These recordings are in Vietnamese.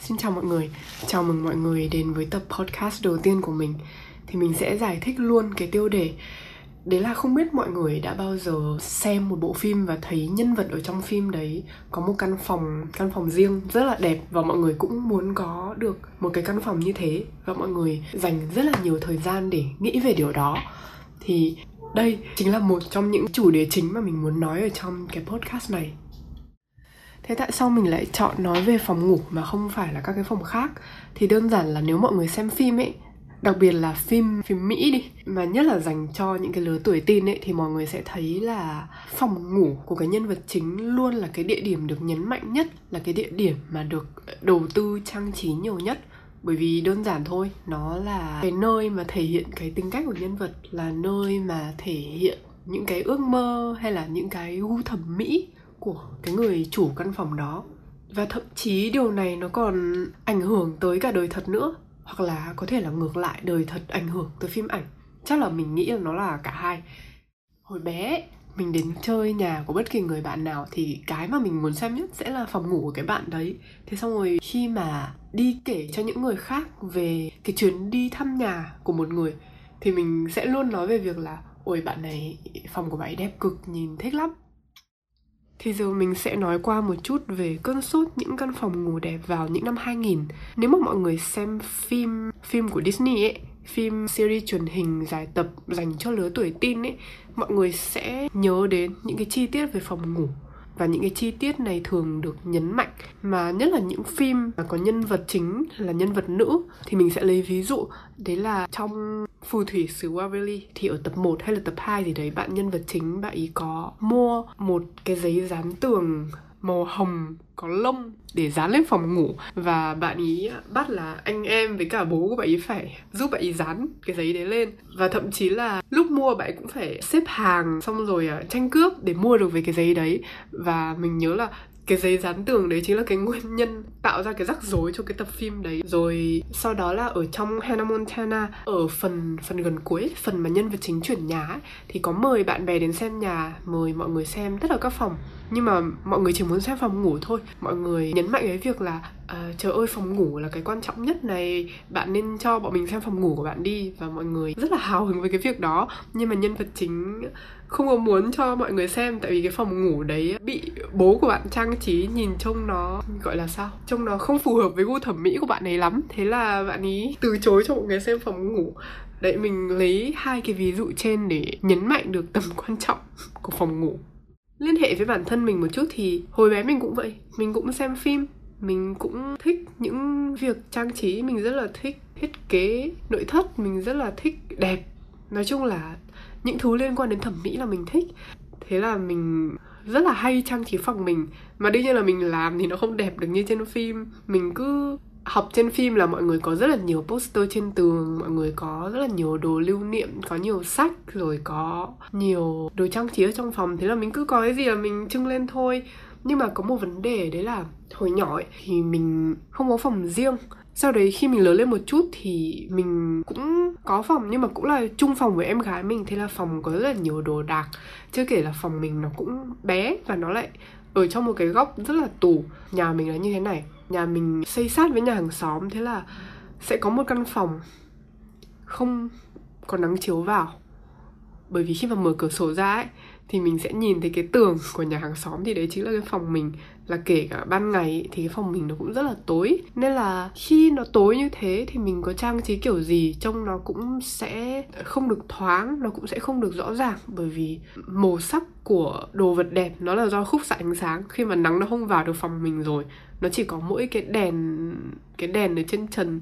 Xin chào mọi người, chào mừng mọi người đến với tập podcast đầu tiên của mình. Thì mình sẽ giải thích luôn cái tiêu đề. Đấy là không biết mọi người đã bao giờ xem một bộ phim và thấy nhân vật ở trong phim đấy có một căn phòng căn phòng riêng rất là đẹp và mọi người cũng muốn có được một cái căn phòng như thế và mọi người dành rất là nhiều thời gian để nghĩ về điều đó. Thì đây chính là một trong những chủ đề chính mà mình muốn nói ở trong cái podcast này thế tại sao mình lại chọn nói về phòng ngủ mà không phải là các cái phòng khác? Thì đơn giản là nếu mọi người xem phim ấy, đặc biệt là phim phim mỹ đi, mà nhất là dành cho những cái lứa tuổi teen ấy, thì mọi người sẽ thấy là phòng ngủ của cái nhân vật chính luôn là cái địa điểm được nhấn mạnh nhất, là cái địa điểm mà được đầu tư trang trí nhiều nhất. Bởi vì đơn giản thôi, nó là cái nơi mà thể hiện cái tính cách của nhân vật, là nơi mà thể hiện những cái ước mơ hay là những cái gu thẩm mỹ của cái người chủ căn phòng đó. Và thậm chí điều này nó còn ảnh hưởng tới cả đời thật nữa, hoặc là có thể là ngược lại, đời thật ảnh hưởng tới phim ảnh. Chắc là mình nghĩ là nó là cả hai. Hồi bé, mình đến chơi nhà của bất kỳ người bạn nào thì cái mà mình muốn xem nhất sẽ là phòng ngủ của cái bạn đấy. Thế xong rồi khi mà đi kể cho những người khác về cái chuyến đi thăm nhà của một người, thì mình sẽ luôn nói về việc là, ôi, bạn này, phòng của bạn ấy đẹp cực, nhìn thích lắm thì giờ mình sẽ nói qua một chút về cơn sốt những căn phòng ngủ đẹp vào những năm 2000. Nếu mà mọi người xem phim phim của Disney ấy, phim series truyền hình dài tập dành cho lứa tuổi teen ấy, mọi người sẽ nhớ đến những cái chi tiết về phòng ngủ và những cái chi tiết này thường được nhấn mạnh mà nhất là những phim mà có nhân vật chính là nhân vật nữ thì mình sẽ lấy ví dụ đấy là trong phù thủy xứ Waverly thì ở tập 1 hay là tập 2 gì đấy, bạn nhân vật chính bạn ý có mua một cái giấy dán tường màu hồng có lông để dán lên phòng ngủ. Và bạn ý bắt là anh em với cả bố của bạn ý phải giúp bạn ý dán cái giấy đấy lên. Và thậm chí là lúc mua bạn cũng phải xếp hàng xong rồi à, tranh cướp để mua được về cái giấy đấy. Và mình nhớ là cái giấy dán tường đấy chính là cái nguyên nhân tạo ra cái rắc rối cho cái tập phim đấy. Rồi sau đó là ở trong Hannah Montana ở phần phần gần cuối phần mà nhân vật chính chuyển nhà ấy, thì có mời bạn bè đến xem nhà mời mọi người xem tất cả các phòng nhưng mà mọi người chỉ muốn xem phòng ngủ thôi. Mọi người nhấn mạnh cái việc là à, trời ơi phòng ngủ là cái quan trọng nhất này. Bạn nên cho bọn mình xem phòng ngủ của bạn đi. Và mọi người rất là hào hứng với cái việc đó. Nhưng mà nhân vật chính không có muốn cho mọi người xem tại vì cái phòng ngủ đấy bị bố của bạn trang trí nhìn trông nó gọi là sao? Trông nó không phù hợp với gu thẩm mỹ của bạn ấy lắm. Thế là bạn ấy từ chối cho mọi người xem phòng ngủ. Đấy mình lấy hai cái ví dụ trên để nhấn mạnh được tầm quan trọng của phòng ngủ liên hệ với bản thân mình một chút thì hồi bé mình cũng vậy. Mình cũng xem phim, mình cũng thích những việc trang trí, mình rất là thích thiết kế nội thất, mình rất là thích đẹp. Nói chung là những thứ liên quan đến thẩm mỹ là mình thích. Thế là mình rất là hay trang trí phòng mình. Mà đương nhiên là mình làm thì nó không đẹp được như trên phim. Mình cứ học trên phim là mọi người có rất là nhiều poster trên tường mọi người có rất là nhiều đồ lưu niệm có nhiều sách rồi có nhiều đồ trang trí ở trong phòng. Thế là mình cứ có cái gì là mình trưng lên thôi. Nhưng mà có một vấn đề đấy là hồi nhỏ ấy, thì mình không có phòng riêng. Sau đấy khi mình lớn lên một chút thì mình cũng có phòng nhưng mà cũng là chung phòng với em gái mình. Thế là phòng có rất là nhiều đồ đạc. Chưa kể là phòng mình nó cũng bé và nó lại ở trong một cái góc rất là tù. Nhà mình là như thế này nhà mình xây sát với nhà hàng xóm, thế là sẽ có một căn phòng không có nắng chiếu vào bởi vì khi mà mở cửa sổ ra ấy, thì mình sẽ nhìn thấy cái tường của nhà hàng xóm thì đấy chính là cái phòng mình. Là kể cả ban ngày thì cái phòng mình nó cũng rất là tối. Nên là khi nó tối như thế thì mình có trang trí kiểu gì trông nó cũng sẽ không được thoáng, nó cũng sẽ không được rõ ràng. Bởi vì màu sắc của đồ vật đẹp nó là do khúc xạ ánh sáng. Khi mà nắng nó không vào được phòng mình rồi, nó chỉ có mỗi cái đèn cái đèn ở trên trần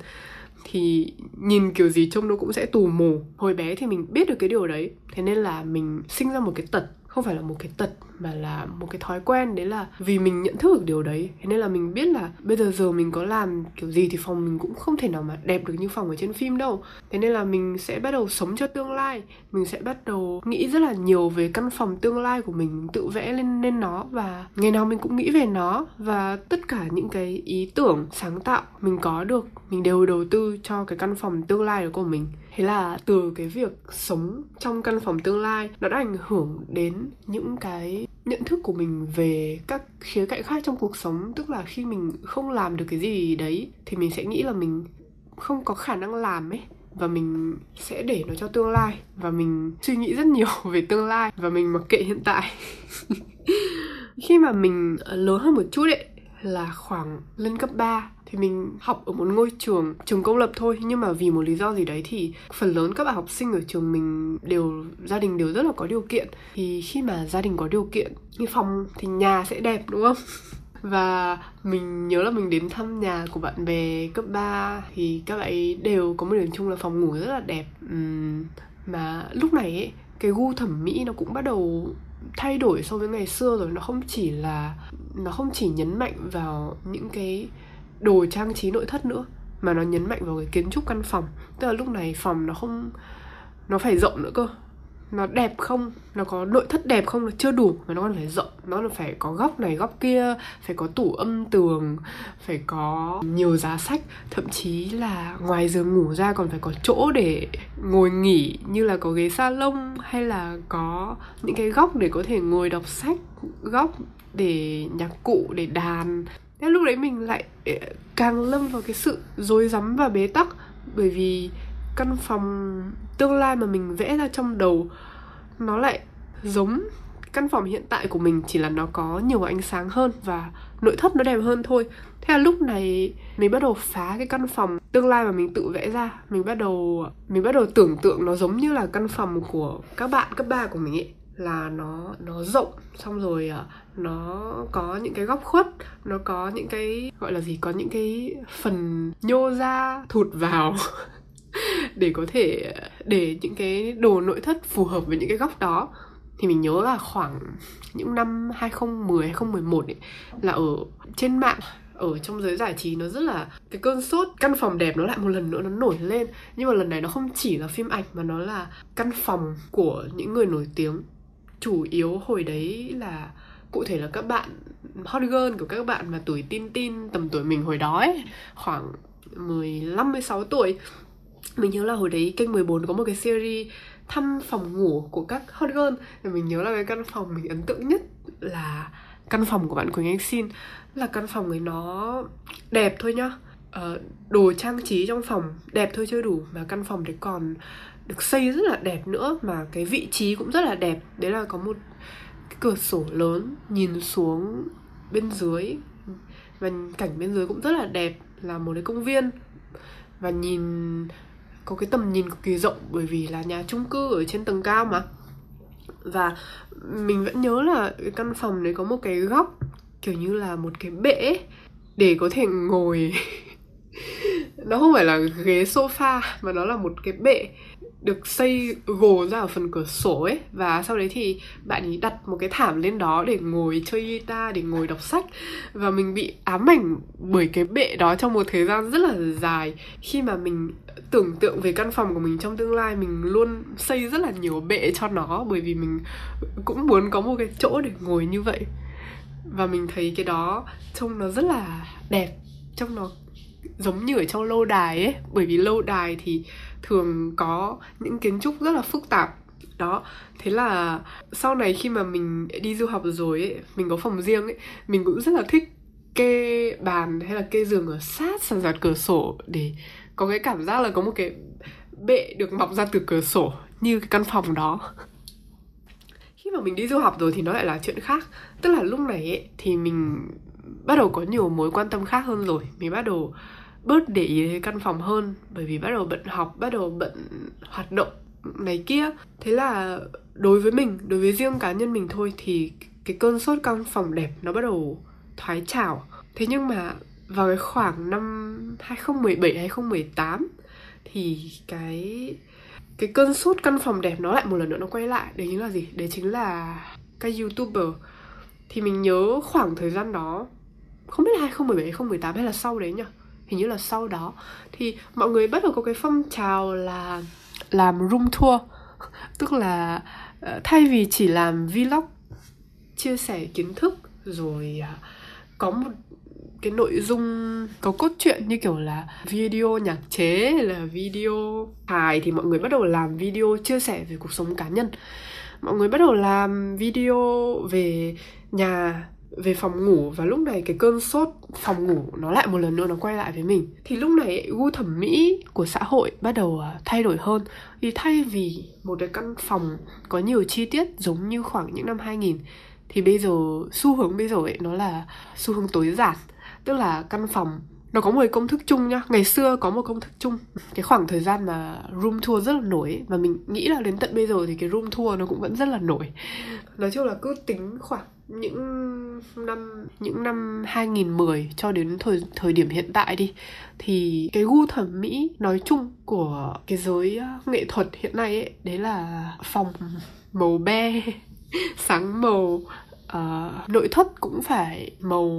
thì nhìn kiểu gì trông nó cũng sẽ tù mù. Hồi bé thì mình biết được cái điều đấy. Thế nên là mình sinh ra một cái tật, không phải là một cái tật mà là một cái thói quen, đấy là vì mình nhận thức được điều đấy. Thế nên là mình biết là bây giờ giờ mình có làm kiểu gì thì phòng mình cũng không thể nào mà đẹp được như phòng ở trên phim đâu. Thế nên là mình sẽ bắt đầu sống cho tương lai. Mình sẽ bắt đầu nghĩ rất là nhiều về căn phòng tương lai của mình, tự vẽ lên lên nó và ngày nào mình cũng nghĩ về nó. Và tất cả những cái ý tưởng sáng tạo mình có được, mình đều đầu tư cho cái căn phòng tương lai của mình. Thế là từ cái việc sống trong căn phòng tương lai, nó đã ảnh hưởng đến những cái nhận thức của mình về các khía cạnh khác trong cuộc sống. Tức là khi mình không làm được cái gì đấy, thì mình sẽ nghĩ là mình không có khả năng làm ấy. Và mình sẽ để nó cho tương lai. Và mình suy nghĩ rất nhiều về tương lai. Và mình mặc kệ hiện tại. Khi mà mình lớn hơn một chút ấy là khoảng lên cấp 3 thì mình học ở một ngôi trường trường công lập thôi. Nhưng mà vì một lý do gì đấy thì phần lớn các bạn học sinh ở trường mình đều gia đình đều rất là có điều kiện. Thì khi mà gia đình có điều kiện như phòng thì nhà sẽ đẹp đúng không? Và mình nhớ là mình đến thăm nhà của bạn bè cấp 3 thì các bạn ấy đều có một điểm chung là phòng ngủ rất là đẹp. Uhm, mà lúc này ấy, cái gu thẩm mỹ nó cũng bắt đầu thay đổi so với ngày xưa rồi, nó không chỉ là, nó không chỉ nhấn mạnh vào những cái đồ trang trí nội thất nữa, mà nó nhấn mạnh vào cái kiến trúc căn phòng. Tức là lúc này phòng nó không, nó phải rộng nữa cơ nó đẹp không? Nó có nội thất đẹp không? Là chưa đủ mà nó còn phải rộng. Nó là phải có góc này, góc kia, phải có tủ âm tường, phải có nhiều giá sách. Thậm chí là ngoài giường ngủ ra còn phải có chỗ để ngồi nghỉ, như là có ghế salon hay là có những cái góc để có thể ngồi đọc sách, góc để nhạc cụ, để đàn. Thế lúc đấy mình lại ờ, càng lâm vào cái sự rối rắm và bế tắc. Bởi vì căn phòng tương lai mà mình vẽ ra trong đầu, nó lại giống căn phòng hiện tại của mình, chỉ là nó có nhiều ánh sáng hơn và nội thất nó đẹp hơn thôi. Thế là lúc này mình bắt đầu phá cái căn phòng tương lai mà mình tự vẽ ra. Mình bắt đầu, mình bắt đầu tưởng tượng nó giống như là căn phòng của các bạn cấp 3 của mình ấy là nó nó rộng, xong rồi à, nó có những cái góc khuất, nó có những cái, gọi là gì, có những cái phần nhô ra, thụt vào. để có thể ờ, để những cái đồ nội thất phù hợp với những cái góc đó. Thì mình nhớ là khoảng những năm 2010 2011 ấy, là ở trên mạng, ở trong giới giải trí nó rất là, cái cơn sốt căn phòng đẹp nó lại một lần nữa nó nổi lên. Nhưng mà lần này nó không chỉ là phim ảnh mà nó là căn phòng của những người nổi tiếng. Chủ yếu hồi đấy là, cụ thể là các bạn, hot girl của các bạn mà tuổi tin tin tầm tuổi mình hồi đó ấy, khoảng 15 16 tuổi mình nhớ là hồi đấy kênh 14 có một cái series thăm phòng ngủ của các hot girl. Và mình nhớ là cái căn phòng mình ấn tượng nhất là căn phòng của bạn Quỳnh Anh Xin. Là căn phòng ấy nó đẹp thôi nhá. Ờ, đồ trang trí trong phòng đẹp thôi chưa đủ mà căn phòng đấy còn được xây rất là đẹp nữa mà cái vị trí cũng rất là đẹp. Đấy là có một cái cửa sổ lớn nhìn xuống bên dưới. Và cảnh bên dưới cũng rất là đẹp là một cái công viên. Và nhìn có cái tầm nhìn cực kỳ rộng, bởi vì là nhà chung cư ở trên tầng cao mà. Và mình vẫn nhớ là cái căn phòng đấy có một cái góc kiểu như là một cái bể để có thể ngồi. Nó không phải là ghế sofa, mà nó là một cái bệ được xây gồ ra ở phần cửa sổ ấy. Và sau đấy thì bạn ấy đặt một cái thảm lên đó để ngồi chơi guitar, để ngồi đọc sách. Và mình bị ám ảnh bởi cái bệ đó trong một thời gian rất là dài. Khi mà mình tưởng tượng về căn phòng của mình trong tương lai, mình luôn xây rất là nhiều bệ cho nó, bởi vì mình cũng muốn có một cái chỗ để ngồi như vậy. Và mình thấy cái đó trông nó rất là đẹp, trông nó giống như ở trong lâu đài ấy. Bởi vì lâu đài thì thường có những kiến trúc rất là phức tạp. Đó, thế là sau này khi mà mình đi du học rồi ấy, mình có phòng riêng ấy, mình cũng rất là thích kê bàn hay là kê giường ở sát sàn giạt cửa sổ để có cái cảm giác là có một cái bệ được mọc ra từ cửa sổ như cái căn phòng đó. Khi mà mình đi du học rồi thì nó lại là chuyện khác. Tức là lúc này ấy, thì mình bắt đầu có nhiều mối quan tâm khác hơn rồi. Mình bắt đầu bớt để ý đến căn phòng hơn bởi vì bắt đầu bận học bắt đầu bận hoạt động này kia. Thế là đối với mình đối với riêng cá nhân mình thôi thì cái cơn sốt căn phòng đẹp nó bắt đầu thoái trào. Thế nhưng mà vào cái khoảng năm 2017 2018 thì cái cái cơn sốt căn phòng đẹp nó lại một lần nữa nó quay lại. Đấy chính là gì? Đấy chính là các youtuber. Thì mình nhớ khoảng thời gian đó, không biết là 2017 2018 hay là sau đấy nhỉ? Hình như là sau đó. Thì mọi người bắt đầu có cái phong trào là làm room tour. Tức là ờ, thay vì chỉ làm vlog, chia sẻ kiến thức, rồi ờ, có một cái nội dung có cốt truyện như kiểu là video nhạc chế hay là video hài thì mọi người bắt đầu làm video chia sẻ về cuộc sống cá nhân. Mọi người bắt đầu làm video về nhà, về phòng ngủ và lúc này cái cơn sốt phòng ngủ nó lại một lần nữa nó quay lại với mình. Thì lúc này gu thẩm mỹ của xã hội bắt đầu à, thay đổi hơn. Thì thay vì một cái căn phòng có nhiều chi tiết giống như khoảng những năm 2000 thì bây giờ xu hướng bây giờ ấy, nó là xu hướng tối giản tức là căn phòng, nó có một cái công thức chung nhá. Ngày xưa có một công thức chung. Cái khoảng thời gian mà room tour rất là nổi và mình nghĩ là đến tận bây giờ thì cái room tour nó cũng vẫn rất là nổi. Nói chung là cứ tính khoảng những năm những năm 2010 cho đến thời thời điểm hiện tại đi, thì cái gu thẩm mỹ nói chung của cái giới ờ, nghệ thuật hiện nay ấy, đấy là phòng màu be, sáng màu uh, nội thất cũng phải màu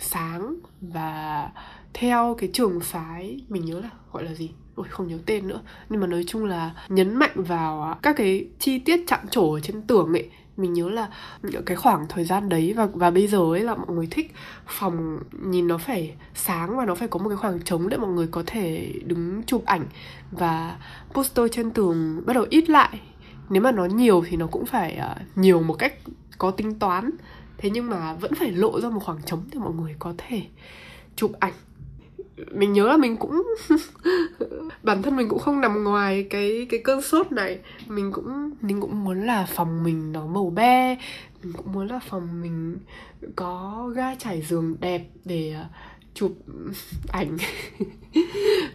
sáng và theo cái trường phái mình nhớ là gọi là gì? Ôi không nhớ tên nữa. Nhưng mà nói chung là nhấn mạnh vào các cái chi tiết chạm trổ trên tường ấy. Mình nhớ là cái khoảng thời gian đấy và và bây giờ ấy là mọi người thích phòng nhìn nó phải sáng và nó phải có một cái khoảng trống để mọi người có thể đứng chụp ảnh. Và poster trên tường bắt đầu ít lại. Nếu mà nó nhiều thì nó cũng phải uh, nhiều một cách có tính toán. Thế nhưng mà vẫn phải lộ ra một khoảng trống để mọi người có thể chụp ảnh. Mình nhớ là mình cũng bản thân mình cũng không nằm ngoài cái cái cơn sốt này. Mình cũng mình cũng muốn là phòng mình nó màu be. Mình cũng muốn là phòng mình có ga trải giường đẹp để à, chụp ảnh.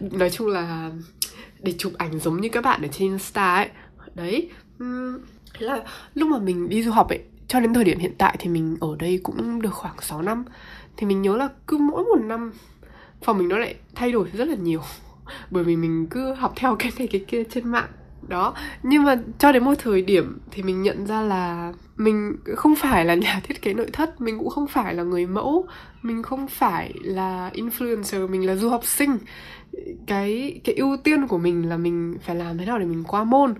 Nói chung là để chụp ảnh giống như các bạn ở trên Insta ấy. Đấy thế là lúc mà mình đi du học ấy cho đến thời điểm hiện tại thì mình ở đây cũng được khoảng 6 năm. Thì mình nhớ là cứ mỗi một năm, phòng mình nó lại thay đổi rất là nhiều. Bởi vì mình cứ học theo cái này, cái kia trên mạng. Đó. Nhưng mà cho đến một thời điểm thì mình nhận ra là mình không phải là nhà thiết kế nội thất, mình cũng không phải là người mẫu. Mình không phải là influencer, mình là du học sinh. Cái cái ưu tiên của mình là mình phải làm thế nào để mình qua môn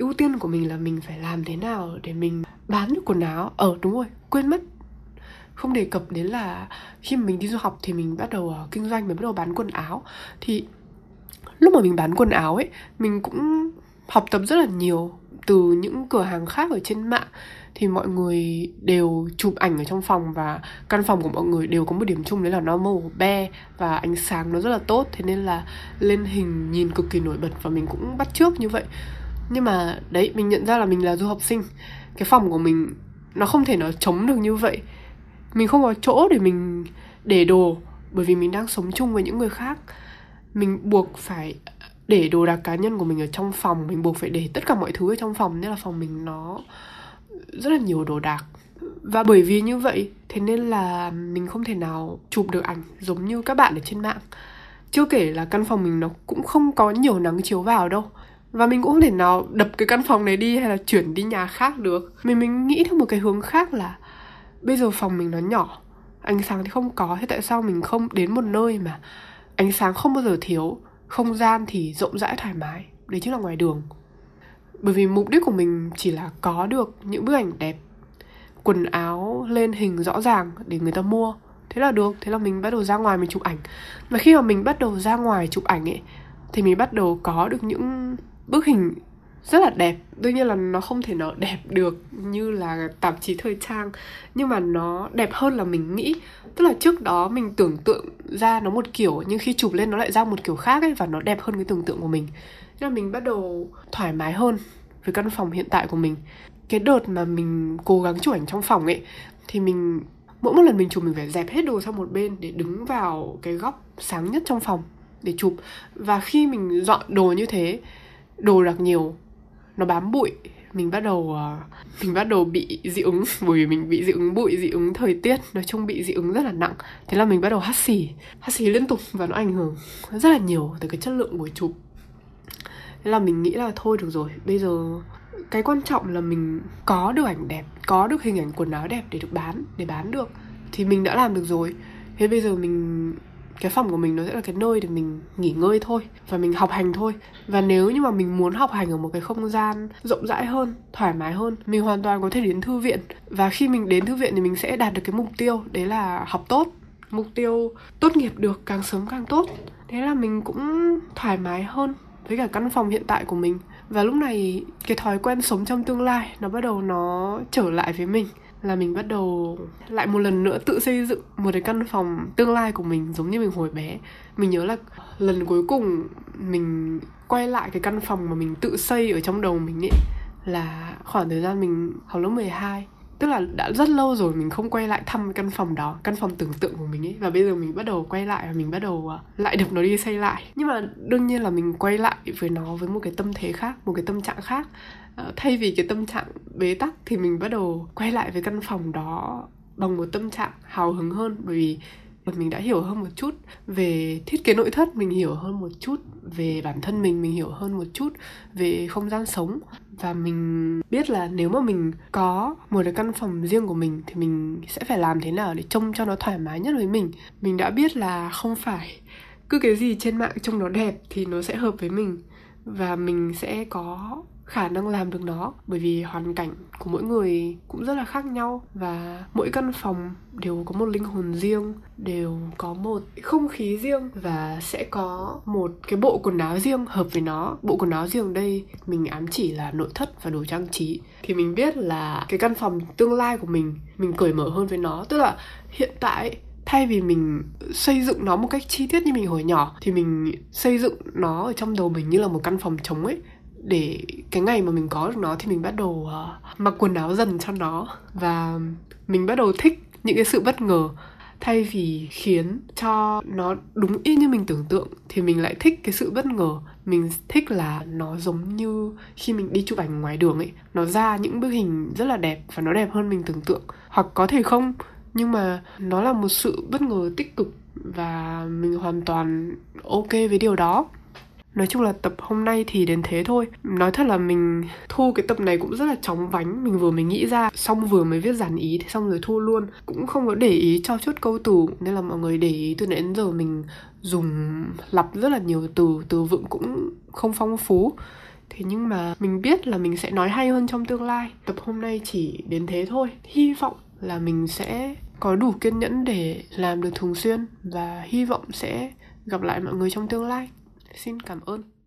ưu tiên của mình là mình phải làm thế nào để mình bán được quần áo. Ở ờ, đúng rồi quên mất. Không đề cập đến là khi mà mình đi du học thì mình bắt đầu uh, kinh doanh mình bắt đầu bán quần áo. Thì lúc mà mình bán quần áo ấy mình cũng học tập rất là nhiều từ những cửa hàng khác ở trên mạng. Thì mọi người đều chụp ảnh ở trong phòng và căn phòng của mọi người đều có một điểm chung đấy là nó màu be và ánh sáng nó rất là tốt. Thế nên là lên hình nhìn cực kỳ nổi bật và mình cũng bắt trước như vậy nhưng mà đấy, mình nhận ra là mình là du học sinh. Cái phòng của mình, nó không thể nó chống được như vậy. Mình không có chỗ để mình để đồ, bởi vì mình đang sống chung với những người khác. Mình buộc phải để đồ đạc cá nhân của mình ở trong phòng. Mình buộc phải để tất cả mọi thứ ở trong phòng, nên là phòng mình nó rất là nhiều đồ đạc. Và bởi vì như vậy, thế nên là mình không thể nào chụp được ảnh giống như các bạn ở trên mạng. Chưa kể là căn phòng mình nó cũng không có nhiều nắng chiếu vào đâu và mình cũng không thể nào đập cái căn phòng này đi hay là chuyển đi nhà khác được. Mình mình nghĩ theo một cái hướng khác là bây giờ phòng mình nó nhỏ, ánh sáng thì không có. Thế tại sao mình không đến một nơi mà ánh sáng không bao giờ thiếu, không gian thì rộng rãi thoải mái, đấy chính là ngoài đường. Bởi vì mục đích của mình chỉ là có được những bức ảnh đẹp, quần áo lên hình rõ ràng để người ta mua. Thế là được, thế là mình bắt đầu ra ngoài mình chụp ảnh. Và khi mà mình bắt đầu ra ngoài chụp ảnh ấy, thì mình bắt đầu có được những bức hình rất là đẹp, đương nhiên là nó không thể nào đẹp được như là tạp chí thời trang, nhưng mà nó đẹp hơn là mình nghĩ. Tức là trước đó mình tưởng tượng ra nó một kiểu, nhưng khi chụp lên nó lại ra một kiểu khác ấy, và nó đẹp hơn cái tưởng tượng của mình. Nên là mình bắt đầu thoải mái hơn với căn phòng hiện tại của mình. Cái đợt mà mình cố gắng chụp ảnh trong phòng ấy, thì mình, mỗi một lần mình chụp mình phải dẹp hết đồ sang một bên để đứng vào cái góc sáng nhất trong phòng để chụp. Và khi mình dọn đồ như thế đồ đạc nhiều. Nó bám bụi. Mình bắt đầu ờ, mình bắt đầu bị dị ứng. Bởi vì mình bị dị ứng bụi, dị ứng thời tiết. Nói chung bị dị ứng rất là nặng. Thế là mình bắt đầu hắt xì. Hắt xì liên tục và nó ảnh hưởng rất là nhiều tới cái chất lượng buổi chụp. Thế là mình nghĩ là thôi được rồi. Bây giờ cái quan trọng là mình có được ảnh đẹp, có được hình ảnh quần áo đẹp để được bán, để bán được. Thì mình đã làm được rồi. Thế bây giờ mình cái phòng của mình nó sẽ là cái nơi để mình nghỉ ngơi thôi và mình học hành thôi. Và nếu như mà mình muốn học hành ở một cái không gian rộng rãi hơn, thoải mái hơn, mình hoàn toàn có thể đến thư viện. Và khi mình đến thư viện thì mình sẽ đạt được cái mục tiêu, đấy là học tốt. Mục tiêu tốt nghiệp được càng sớm càng tốt. Thế là mình cũng thoải mái hơn với cả căn phòng hiện tại của mình. Và lúc này cái thói quen sống trong tương lai nó bắt đầu nó trở lại với mình là mình bắt đầu lại một lần nữa tự xây dựng một cái căn phòng tương lai của mình giống như mình hồi bé. Mình nhớ là lần cuối cùng mình quay lại cái căn phòng mà mình tự xây ở trong đầu mình ấy là khoảng thời gian mình học lớp 12 tức là đã rất lâu rồi mình không quay lại thăm căn phòng đó, căn phòng tưởng tượng của mình ấy. Và bây giờ mình bắt đầu quay lại và mình bắt đầu à, lại đập nó đi xây lại. Nhưng mà đương nhiên là mình quay lại với nó với một cái tâm thế khác, một cái tâm trạng khác. Ờ, thay vì cái tâm trạng bế tắc thì mình bắt đầu quay lại với căn phòng đó bằng một tâm trạng hào hứng hơn. Bởi vì mình đã hiểu hơn một chút về thiết kế nội thất, mình hiểu hơn một chút về bản thân mình mình hiểu hơn một chút về không gian sống. Và mình biết là nếu mà mình có một cái căn phòng riêng của mình thì mình sẽ phải làm thế nào để trông cho nó thoải mái nhất với mình. Mình đã biết là không phải cứ cái gì trên mạng trông nó đẹp thì nó sẽ hợp với mình. Và mình sẽ có khả năng làm được nó, bởi vì hoàn cảnh của mỗi người cũng rất là khác nhau và mỗi căn phòng đều có một linh hồn riêng, đều có một không khí riêng và sẽ có một cái bộ quần áo riêng hợp với nó. Bộ quần áo riêng đây mình ám chỉ là nội thất và đồ trang trí. Thì mình biết là cái căn phòng tương lai của mình mình cởi mở hơn với nó. Tức là hiện tại, thay vì mình xây dựng nó một cách chi tiết như mình hồi nhỏ, thì mình xây dựng nó ở trong đầu mình như là một căn phòng trống ấy để cái ngày mà mình có được nó thì mình bắt đầu uh, mặc quần áo dần cho nó. Và mình bắt đầu thích những cái sự bất ngờ thay vì khiến cho nó đúng y như mình tưởng tượng thì mình lại thích cái sự bất ngờ. Mình thích là nó giống như khi mình đi chụp ảnh ngoài đường ấy. Nó ra những bức hình rất là đẹp và nó đẹp hơn mình tưởng tượng. Hoặc có thể không nhưng mà nó là một sự bất ngờ tích cực và mình hoàn toàn ok với điều đó. Nói chung là tập hôm nay thì đến thế thôi. Nói thật là mình thu cái tập này cũng rất là chóng vánh. Mình vừa mới nghĩ ra, Xong vừa mới viết giản ý, Xong rồi thu luôn. Cũng không có để ý cho chút câu từ, Nên là mọi người để ý từ nãy đến giờ mình dùng lặp rất là nhiều từ Từ vựng cũng không phong phú. Thế nhưng mà mình biết là mình sẽ nói hay hơn trong tương lai. Tập hôm nay chỉ đến thế thôi. Hy vọng là mình sẽ có đủ kiên nhẫn để làm được thường xuyên Và hy vọng sẽ gặp lại mọi người trong tương lai xin cảm ơn.